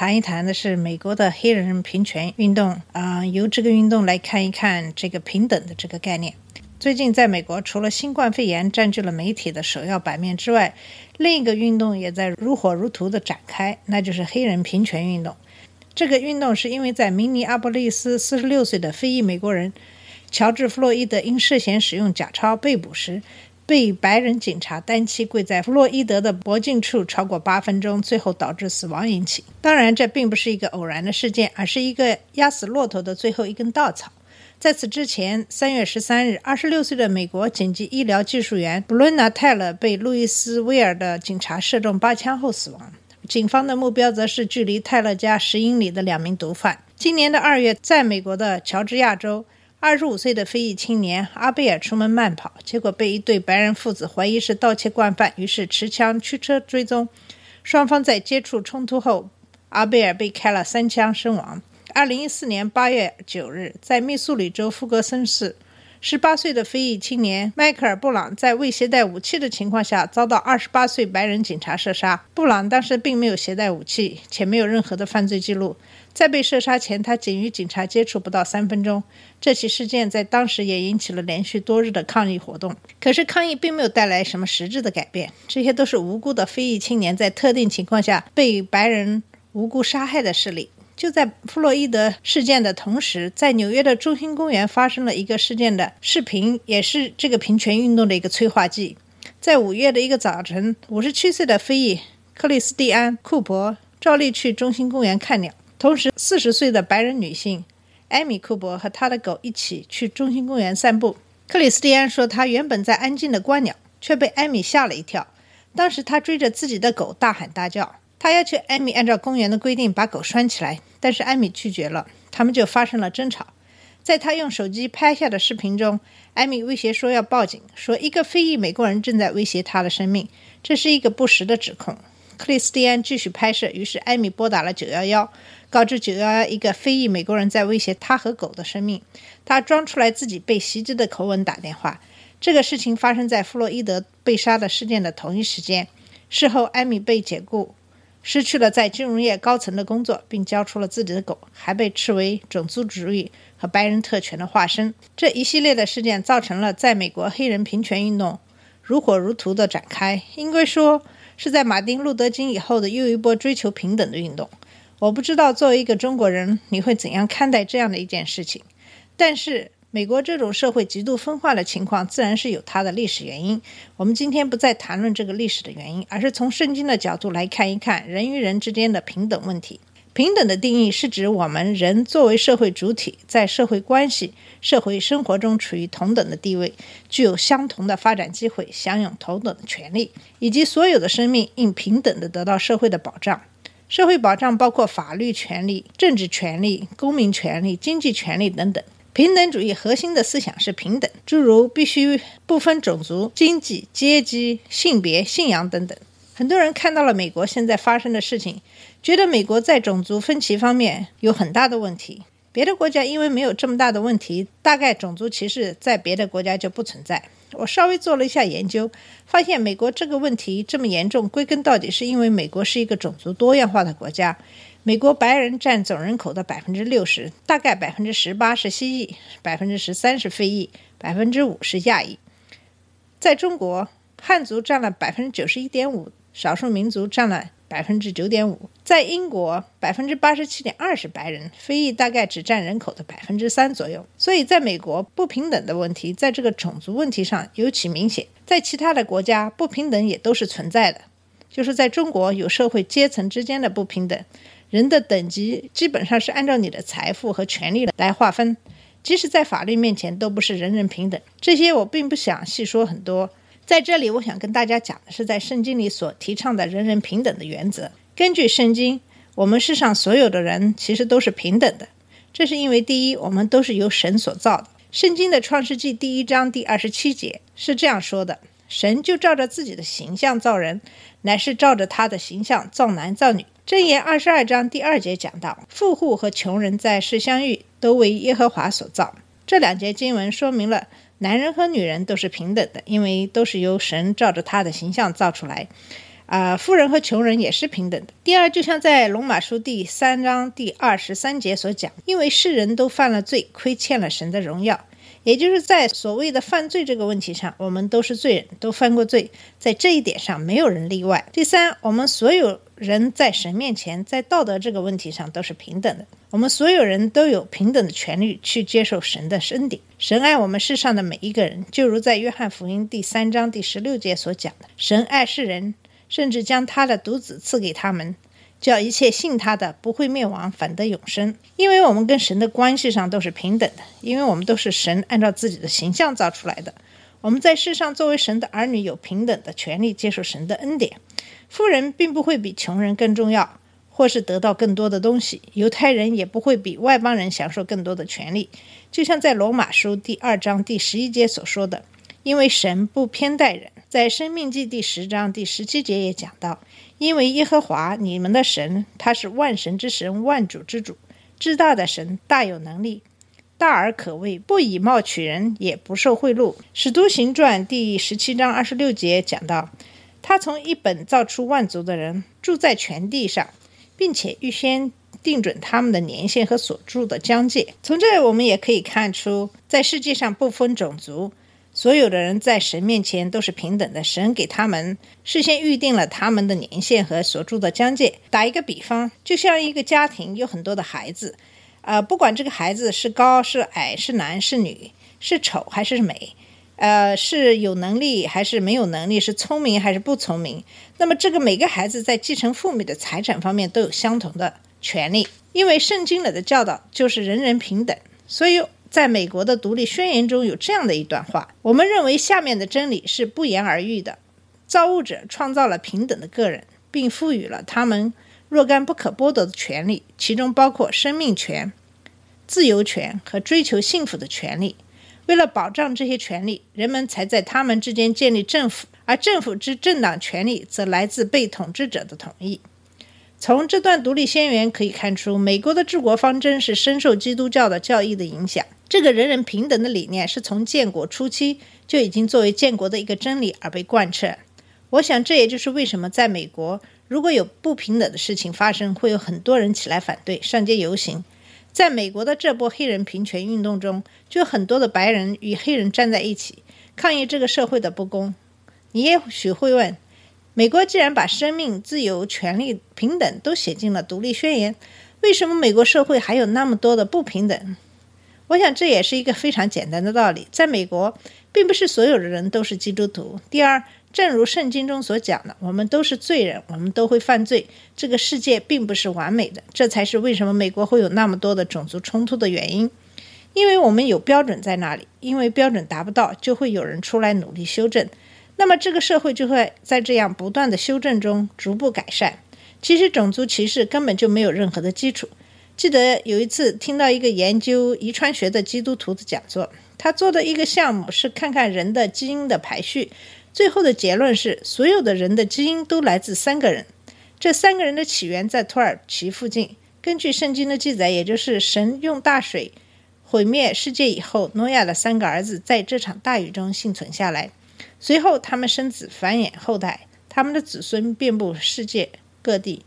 谈一谈的是美国的黑人平权运动啊、由这个运动来看一看这个平等的这个概念。最近在美国，除了新冠肺炎占据了媒体的首要版面之外，另一个运动也在如火如荼地展开，那就是黑人平权运动。这个运动是因为在明尼阿波利斯四十六岁的非裔美国人乔治·弗洛伊德因涉嫌使用假钞被捕时，被白人警察单膝跪在弗洛伊德的脖颈处超过八分钟，最后导致死亡引起。当然，这并不是一个偶然的事件，而是一个压死骆驼的最后一根稻草。在此之前，三月十三日，二十六岁的美国紧急医疗技术员布伦纳·泰勒被路易斯威尔的警察射中八枪后死亡。警方的目标则是距离泰勒家十英里的两名毒贩。今年的二月，在美国的乔治亚州，二十五岁的非裔青年阿贝尔出门慢跑，结果被一对白人父子怀疑是盗窃惯犯，于是持枪驱车追踪。双方在接触冲突后，阿贝尔被开了三枪身亡。二零一四年八月九日，在密苏里州富格森市，十八岁的非裔青年迈克尔·布朗在未携带武器的情况下遭到二十八岁白人警察射杀。布朗当时并没有携带武器，且没有任何的犯罪记录。在被射杀前，他仅与警察接触不到三分钟。这起事件在当时也引起了连续多日的抗议活动。可是抗议并没有带来什么实质的改变，这些都是无辜的非裔青年在特定情况下被白人无辜杀害的事例。就在弗洛伊德事件的同时，在纽约的中心公园发生了一个事件的视频，也是这个平权运动的一个催化剂。在五月的一个早晨，五十七岁的非裔克里斯蒂安·库珀照例去中心公园看鸟，同时四十岁的白人女性艾米·库珀和她的狗一起去中心公园散步。克里斯蒂安说，他原本在安静的观鸟，却被艾米吓了一跳。当时他追着自己的狗大喊大叫。他要求艾米按照公园的规定把狗拴起来，但是艾米拒绝了，他们就发生了争吵。在他用手机拍下的视频中，艾米威胁说要报警，说一个非裔美国人正在威胁他的生命，这是一个不实的指控。克里斯蒂安继续拍摄，于是艾米拨打了911，告知911一个非裔美国人在威胁他和狗的生命。他装出来自己被袭击的口吻打电话。这个事情发生在弗洛伊德被杀的事件的同一时间。事后，艾米被解雇。失去了在金融业高层的工作，并交出了自己的狗，还被斥为种族主义和白人特权的化身。这一系列的事件造成了在美国黑人平权运动如火如荼的展开。应该说是在马丁·路德·金以后的又一波追求平等的运动。我不知道作为一个中国人，你会怎样看待这样的一件事情，但是。美国这种社会极度分化的情况，自然是有它的历史原因。我们今天不再谈论这个历史的原因，而是从圣经的角度来看一看人与人之间的平等问题。平等的定义是指我们人作为社会主体，在社会关系、社会生活中处于同等的地位，具有相同的发展机会，享有同等的权利，以及所有的生命应平等地得到社会的保障。社会保障包括法律权利、政治权利、公民权利、经济权利等等。平等主义核心的思想是平等，诸如必须不分种族、经济、阶级、性别、信仰等等。很多人看到了美国现在发生的事情，觉得美国在种族分歧方面有很大的问题。别的国家因为没有这么大的问题，大概种族歧视在别的国家就不存在。我稍微做了一下研究，发现美国这个问题这么严重，归根到底是因为美国是一个种族多样化的国家。美国白人占总人口的百分之六十，大概百分之十八是西裔，百分之十三是非裔，百分之五是亚裔。在中国，汉族占了百分之九十一点五，少数民族占了百分之九点五。在英国，百分之八十七点二是白人，非裔大概只占人口的百分之三左右。所以，在美国，不平等的问题在这个种族问题上尤其明显。在其他的国家，不平等也都是存在的，就是在中国有社会阶层之间的不平等。人的等级基本上是按照你的财富和权利来划分，即使在法律面前都不是人人平等。这些我并不想细说很多，在这里我想跟大家讲的是在圣经里所提倡的人人平等的原则。根据圣经，我们世上所有的人其实都是平等的。这是因为，第一，我们都是由神所造的。圣经的创世纪第一章第二十七节是这样说的：“神就照着自己的形象造人，乃是照着他的形象造男造女。”箴言二十二章第二节讲到，富户和穷人在世相遇，都为耶和华所造。这两节经文说明了男人和女人都是平等的，因为都是由神照着他的形象造出来。啊，富人和穷人也是平等的。第二，就像在罗马书第三章第二十三节所讲，因为世人都犯了罪，亏欠了神的荣耀。也就是在所谓的犯罪这个问题上，我们都是罪人，都犯过罪，在这一点上没有人例外。第三，我们所有人在神面前，在道德这个问题上都是平等的。我们所有人都有平等的权利去接受神的恩典。神爱我们世上的每一个人，就如在约翰福音第三章第十六节所讲的：神爱世人。甚至将他的独子赐给他们，叫一切信他的不会灭亡，反得永生。因为我们跟神的关系上都是平等的，因为我们都是神按照自己的形象造出来的。我们在世上作为神的儿女，有平等的权利接受神的恩典。富人并不会比穷人更重要，或是得到更多的东西。犹太人也不会比外邦人享受更多的权利。就像在罗马书第二章第十一节所说的：“因为神不偏待人。”在《生命记》第十章第十七节也讲到，因为耶和华你们的神，他是万神之神，万主之主，至大的神，大有能力，大而可畏，不以貌取人，也不受贿赂。《使徒行传》第十七章二十六节讲到，他从一本造出万族的人，住在全地上，并且预先定准他们的年限和所住的疆界。从这我们也可以看出，在世界上不分种族。所有的人在神面前都是平等的，神给他们事先预定了他们的年限和所住的疆界。打一个比方，就像一个家庭有很多的孩子，呃，不管这个孩子是高是矮，是男是女，是丑还是美，呃，是有能力还是没有能力，是聪明还是不聪明，那么这个每个孩子在继承父母的财产方面都有相同的权利，因为圣经里的教导就是人人平等，所以。在美国的独立宣言中有这样的一段话：我们认为下面的真理是不言而喻的。造物者创造了平等的个人，并赋予了他们若干不可剥夺的权利，其中包括生命权、自由权和追求幸福的权利。为了保障这些权利，人们才在他们之间建立政府，而政府之政党权利则来自被统治者的同意。从这段独立宣言可以看出，美国的治国方针是深受基督教的教义的影响。这个人人平等的理念是从建国初期就已经作为建国的一个真理而被贯彻。我想，这也就是为什么在美国，如果有不平等的事情发生，会有很多人起来反对、上街游行。在美国的这波黑人平权运动中，就有很多的白人与黑人站在一起，抗议这个社会的不公。你也许会问：美国既然把生命、自由、权利、平等都写进了独立宣言，为什么美国社会还有那么多的不平等？我想这也是一个非常简单的道理，在美国，并不是所有的人都是基督徒。第二，正如圣经中所讲的，我们都是罪人，我们都会犯罪。这个世界并不是完美的，这才是为什么美国会有那么多的种族冲突的原因。因为我们有标准在那里，因为标准达不到，就会有人出来努力修正。那么这个社会就会在这样不断的修正中逐步改善。其实种族歧视根本就没有任何的基础。记得有一次听到一个研究遗传学的基督徒的讲座，他做的一个项目是看看人的基因的排序，最后的结论是所有的人的基因都来自三个人，这三个人的起源在土耳其附近。根据圣经的记载，也就是神用大水毁灭世界以后，诺亚的三个儿子在这场大雨中幸存下来，随后他们生子繁衍后代，他们的子孙遍布世界各地。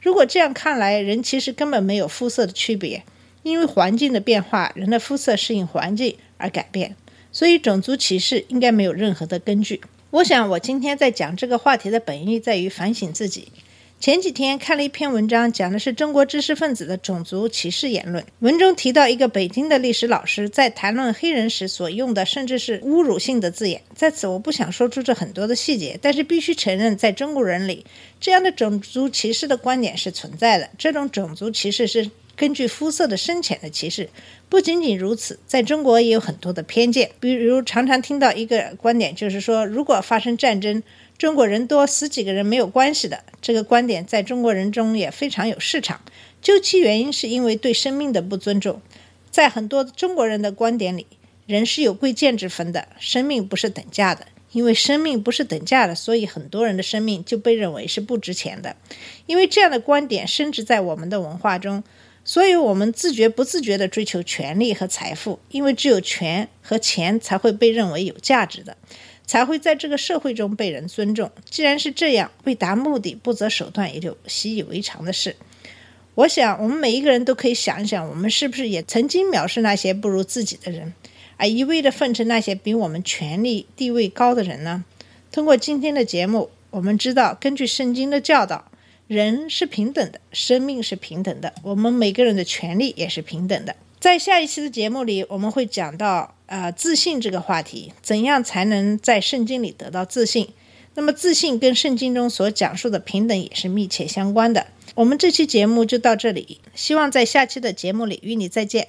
如果这样看来，人其实根本没有肤色的区别，因为环境的变化，人的肤色适应环境而改变，所以种族歧视应该没有任何的根据。我想，我今天在讲这个话题的本意在于反省自己。前几天看了一篇文章，讲的是中国知识分子的种族歧视言论。文中提到一个北京的历史老师在谈论黑人时所用的，甚至是侮辱性的字眼。在此，我不想说出这很多的细节，但是必须承认，在中国人里，这样的种族歧视的观点是存在的。这种种族歧视是根据肤色的深浅的歧视。不仅仅如此，在中国也有很多的偏见，比如常常听到一个观点，就是说，如果发生战争。中国人多死几个人没有关系的这个观点，在中国人中也非常有市场。究其原因，是因为对生命的不尊重。在很多中国人的观点里，人是有贵贱之分的，生命不是等价的。因为生命不是等价的，所以很多人的生命就被认为是不值钱的。因为这样的观点深植在我们的文化中，所以我们自觉不自觉地追求权力和财富。因为只有权和钱才会被认为有价值的，才会在这个社会中被人尊重。既然是这样，为达目的不择手段也就习以为常的事。我想，我们每一个人都可以想一想，我们是不是也曾经藐视那些不如自己的人？而一味地奉承那些比我们权力地位高的人呢？通过今天的节目，我们知道，根据圣经的教导，人是平等的，生命是平等的，我们每个人的权利也是平等的。在下一期的节目里，我们会讲到呃自信这个话题，怎样才能在圣经里得到自信？那么自信跟圣经中所讲述的平等也是密切相关的。我们这期节目就到这里，希望在下期的节目里与你再见。